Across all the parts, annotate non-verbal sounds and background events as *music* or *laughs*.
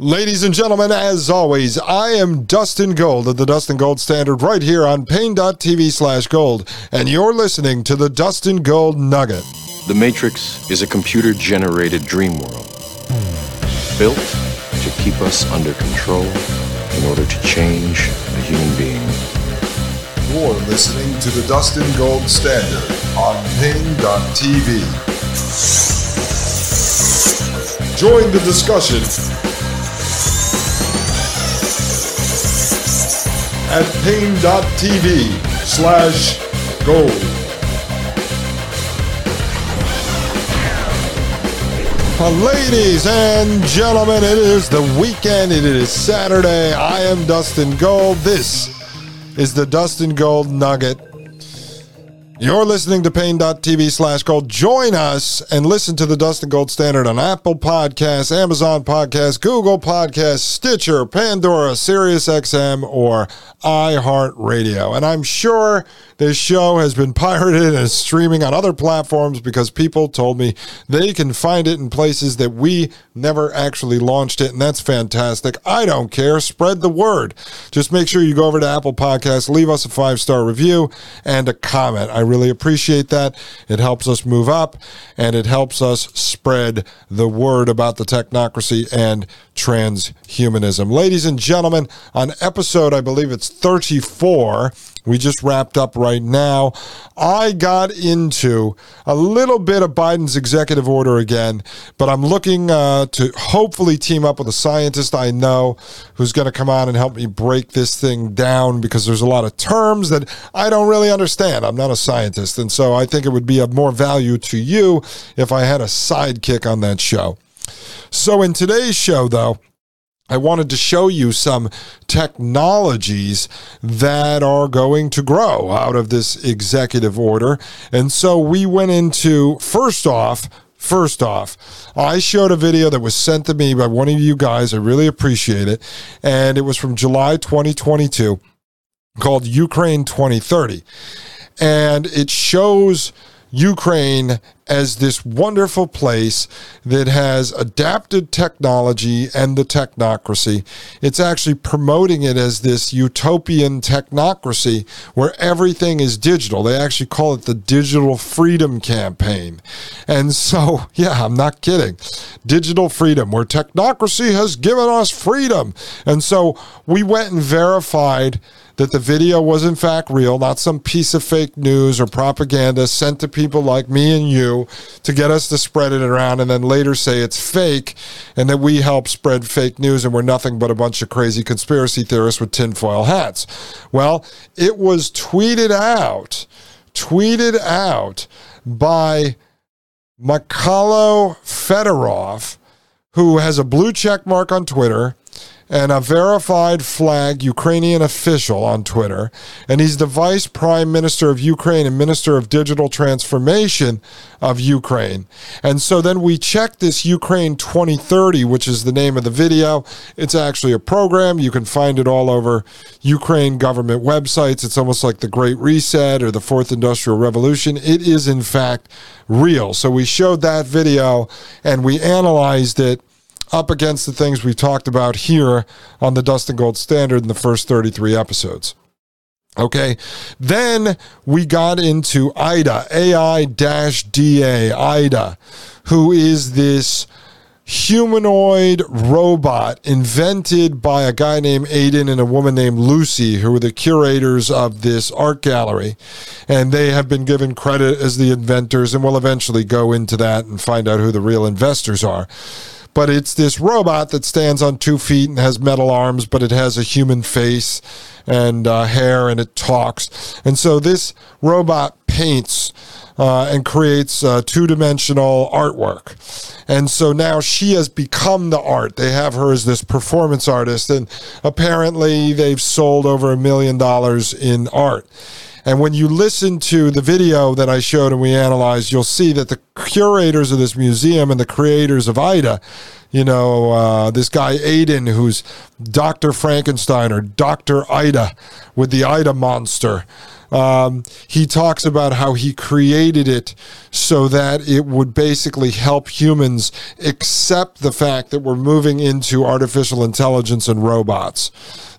Ladies and gentlemen, as always, I am Dustin Gold of the Dustin Gold Standard right here on Paine.tv slash gold, and you're listening to the Dustin Gold Nugget. The Matrix is a computer generated dream world built to keep us under control in order to change a human being. You're listening to the Dustin Gold Standard on Paine.tv. Join the discussion at paine.tv slash gold. Ladies and gentlemen, it is the weekend. It is Saturday. I am Dustin Gold. This is the Dustin Gold Nugget. You're listening to Paine.tv slash gold. Join us and listen to the Dustin Gold Standard on Apple Podcasts, Amazon Podcasts, Google Podcasts, Stitcher, Pandora, SiriusXM, or iHeartRadio. And I'm sure this show has been pirated and streaming on other platforms because people told me they can find it in places that we never actually launched it. And that's fantastic. I don't care. Spread the word. Just make sure you go over to Apple Podcasts, leave us a five star review and a comment. I really appreciate that. It helps us move up and it helps us spread the word about the technocracy and transhumanism. Ladies and gentlemen, on episode, I believe it's 34, we just wrapped up right now. I got into a little bit of Biden's executive order again, but I'm looking uh, to hopefully team up with a scientist I know who's going to come on and help me break this thing down because there's a lot of terms that I don't really understand. I'm not a scientist. And so I think it would be of more value to you if I had a sidekick on that show. So in today's show, though, I wanted to show you some technologies that are going to grow out of this executive order. And so we went into, first off, First off, I showed a video that was sent to me by one of you guys. I really appreciate it. And it was from July 2022 called Ukraine 2030. And it shows Ukraine as this wonderful place that has adapted technology and the technocracy. It's actually promoting it as this utopian technocracy where everything is digital. They actually call it the Digital Freedom Campaign. And so, *laughs* yeah, I'm not kidding. Digital freedom, where technocracy has given us freedom. And so we went and verified that the video was in fact real, not some piece of fake news or propaganda sent to people like me and you to get us to spread it around and then later say it's fake and that we help spread fake news and we're nothing but a bunch of crazy conspiracy theorists with tinfoil hats. Well, it was tweeted out, tweeted out by Mykhaylo Fedorov, who has a blue check mark on Twitter and a verified flag Ukrainian official on Twitter. And he's the vice prime minister of Ukraine and minister of digital transformation of Ukraine. And so then we check this Ukraine 2030, which is the name of the video. It's actually a program. You can find it all over Ukraine government websites. It's almost like the Great Reset or the Fourth Industrial Revolution. It is, in fact, real. So we showed that video and we analyzed it up against the things we've talked about here on the Dustin Gold Standard in the first 33 episodes. Okay. Then we got into IDA, AI DA, IDA, who is this humanoid robot invented by a guy named Aidan and a woman named Lucy, who are the curators of this art gallery. And they have been given credit as the inventors, and we'll eventually go into that and find out who the real investors are but it's this robot that stands on two feet and has metal arms, but it has a human face and uh, hair and it talks. And so this robot paints uh, and creates uh, two dimensional artwork. And so now she has become the art. They have her as this performance artist, and apparently they've sold over a million dollars in art. And when you listen to the video that I showed and we analyzed, you'll see that the curators of this museum and the creators of Ai-Da, you know, uh, this guy Aidan, who's Dr. Frankenstein or Dr. Ai-Da with the Ai-Da monster. um, he talks about how he created it so that it would basically help humans accept the fact that we're moving into artificial intelligence and robots.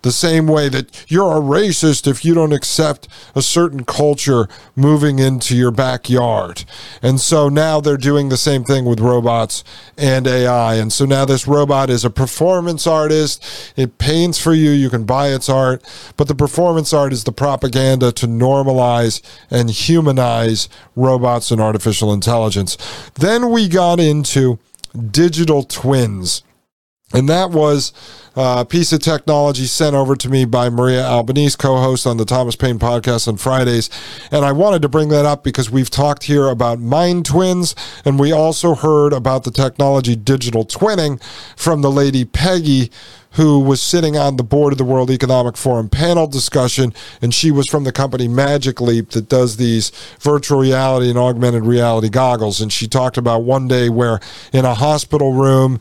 The same way that you're a racist if you don't accept a certain culture moving into your backyard. And so now they're doing the same thing with robots and AI. And so now this robot is a performance artist. It paints for you. You can buy its art. But the performance art is the propaganda to normalize and humanize robots and artificial intelligence. Then we got into digital twins. And that was a piece of technology sent over to me by Maria Albanese, co host on the Thomas Paine podcast on Fridays. And I wanted to bring that up because we've talked here about mind twins, and we also heard about the technology digital twinning from the lady Peggy who was sitting on the board of the World Economic Forum panel discussion, and she was from the company Magic Leap that does these virtual reality and augmented reality goggles. And she talked about one day where in a hospital room,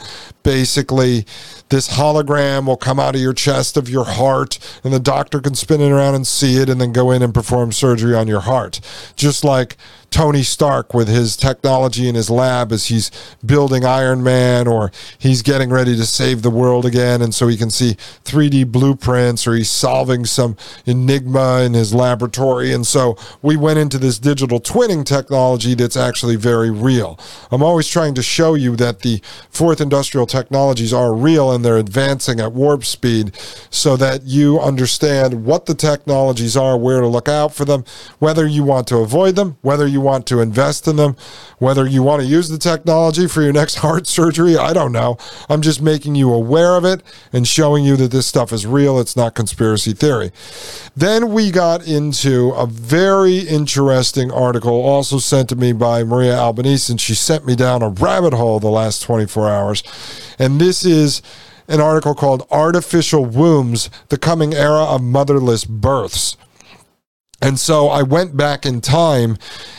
basically, this hologram will come out of your chest of your heart, and the doctor can spin it around and see it, and then go in and perform surgery on your heart. Just like Tony Stark with his technology in his lab as he's building Iron Man or he's getting ready to save the world again. And so he can see 3D blueprints or he's solving some enigma in his laboratory. And so we went into this digital twinning technology that's actually very real. I'm always trying to show you that the fourth industrial technologies are real and they're advancing at warp speed so that you understand what the technologies are, where to look out for them, whether you want to avoid them, whether you want to invest in them, whether you want to use the technology for your next *laughs* heart surgery. I don't know. I'm just making you aware of it and showing you that this stuff is real. It's not conspiracy theory. Then we got into a very interesting article also sent to me by Maria Albanese, and she sent me down a rabbit hole the last 24 hours. And this is an article called Artificial Wombs The Coming Era of Motherless Births. And so I went back in time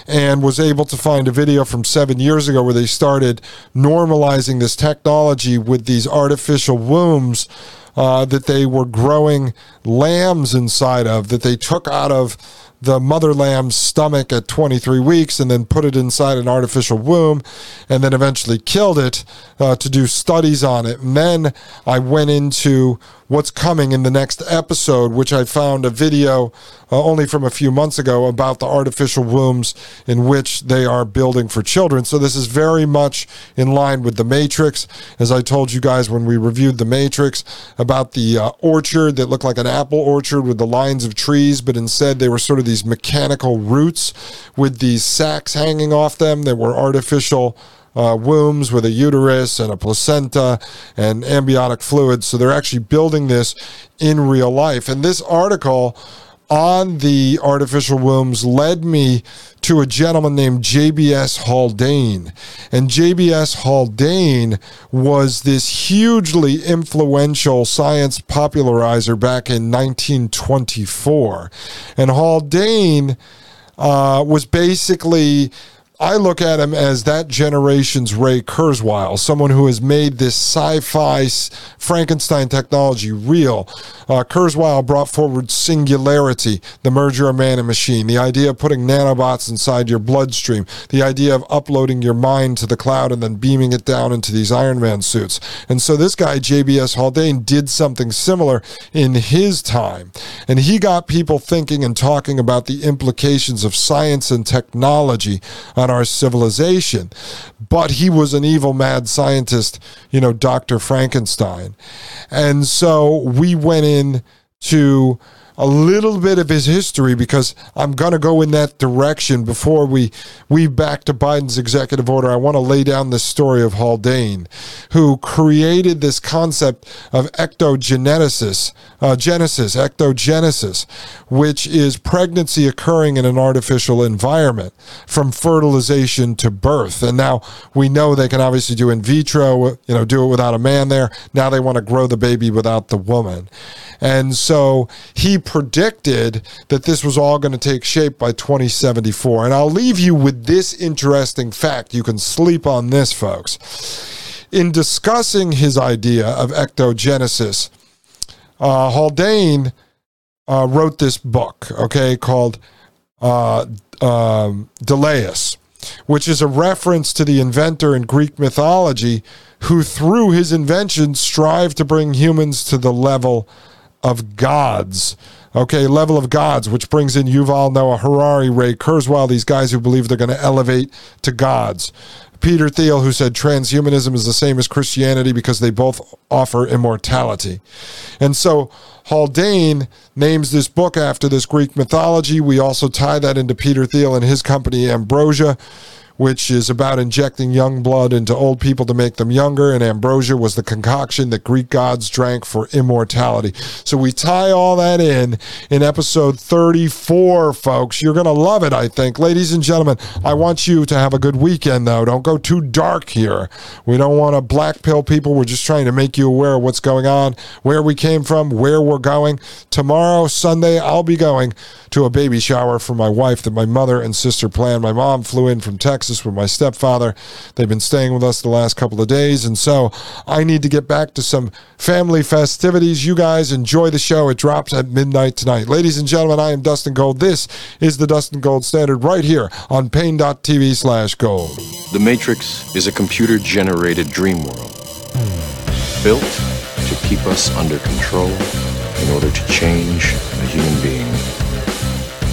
and was able to find a video from seven years ago where they started normalizing this technology with these artificial wombs uh, that they were growing lambs inside of, that they took out of the mother lamb's stomach at 23 weeks and then put it inside an artificial womb and then eventually killed it uh, to do studies on it. And then I went into what's coming in the next episode, which I found a video uh, only from a few months ago about the artificial wombs in which they are building for children. So this is very much in line with The Matrix. As I told you guys when we reviewed The Matrix about the uh, orchard that looked like an apple orchard with the lines of trees, but instead they were sort of these mechanical roots with these sacks hanging off them that were artificial uh, wombs with a uterus and a placenta and amniotic fluid. So they're actually building this in real life. And this article on the artificial wombs led me to a gentleman named JBS Haldane. And JBS Haldane was this hugely influential science popularizer back in 1924. And Haldane uh, was basically I look at him as that generation's Ray Kurzweil, someone who has made this sci-fi Frankenstein technology real. Uh, Kurzweil brought forward singularity, the merger of man and machine, the idea of putting nanobots inside your bloodstream, the idea of uploading your mind to the cloud and then beaming it down into these Iron Man suits. And so this guy, JBS Haldane, did something similar in his time. And he got people thinking and talking about the implications of science and technology on our civilization. But he was an evil, mad scientist, you know, Dr. Frankenstein. And so we went in to a little bit of his history because I'm going to go in that direction before we we back to Biden's executive order. I want to lay down the story of Haldane, who created this concept of ectogenesis, uh, genesis, ectogenesis, which is pregnancy occurring in an artificial environment from fertilization to birth. And now we know they can obviously do in vitro, you know, do it without a man there. Now they want to grow the baby without the woman. And so he predicted that this was all going to take shape by 2074. And I'll leave you with this interesting fact. You can sleep on this, folks. In discussing his idea of ectogenesis, uh, Haldane uh, wrote this book, okay, called uh, um, Daedalus, which is a reference to the inventor in Greek mythology who, through his invention, strived to bring humans to the level of gods. Okay, level of gods, which brings in Yuval Noah Harari, Ray Kurzweil, these guys who believe they're going to elevate to gods. Peter Thiel, who said transhumanism is the same as Christianity because they both offer immortality. And so Haldane names this book after this Greek mythology. We also tie that into Peter Thiel and his company Ambrosia which is about injecting young blood into old people to make them younger. And ambrosia was the concoction that Greek gods drank for immortality. So we tie all that in in episode 34, folks. You're going to love it, I think. Ladies and gentlemen, I want you to have a good weekend, though. Don't go too dark here. We don't want to black pill people. We're just trying to make you aware of what's going on, where we came from, where we're going. Tomorrow, Sunday, I'll be going to a baby shower for my wife that my mother and sister planned. My mom flew in from Texas Texas with my stepfather. They've been staying with us the last couple of days. And so I need to get back to some family festivities. You guys enjoy the show. It drops at midnight tonight. Ladies and gentlemen, I am Dustin Gold. This is the Dustin Gold Standard right here on Paine.tv slash gold. The Matrix is a computer generated dream world built to keep us under control in order to change a human being.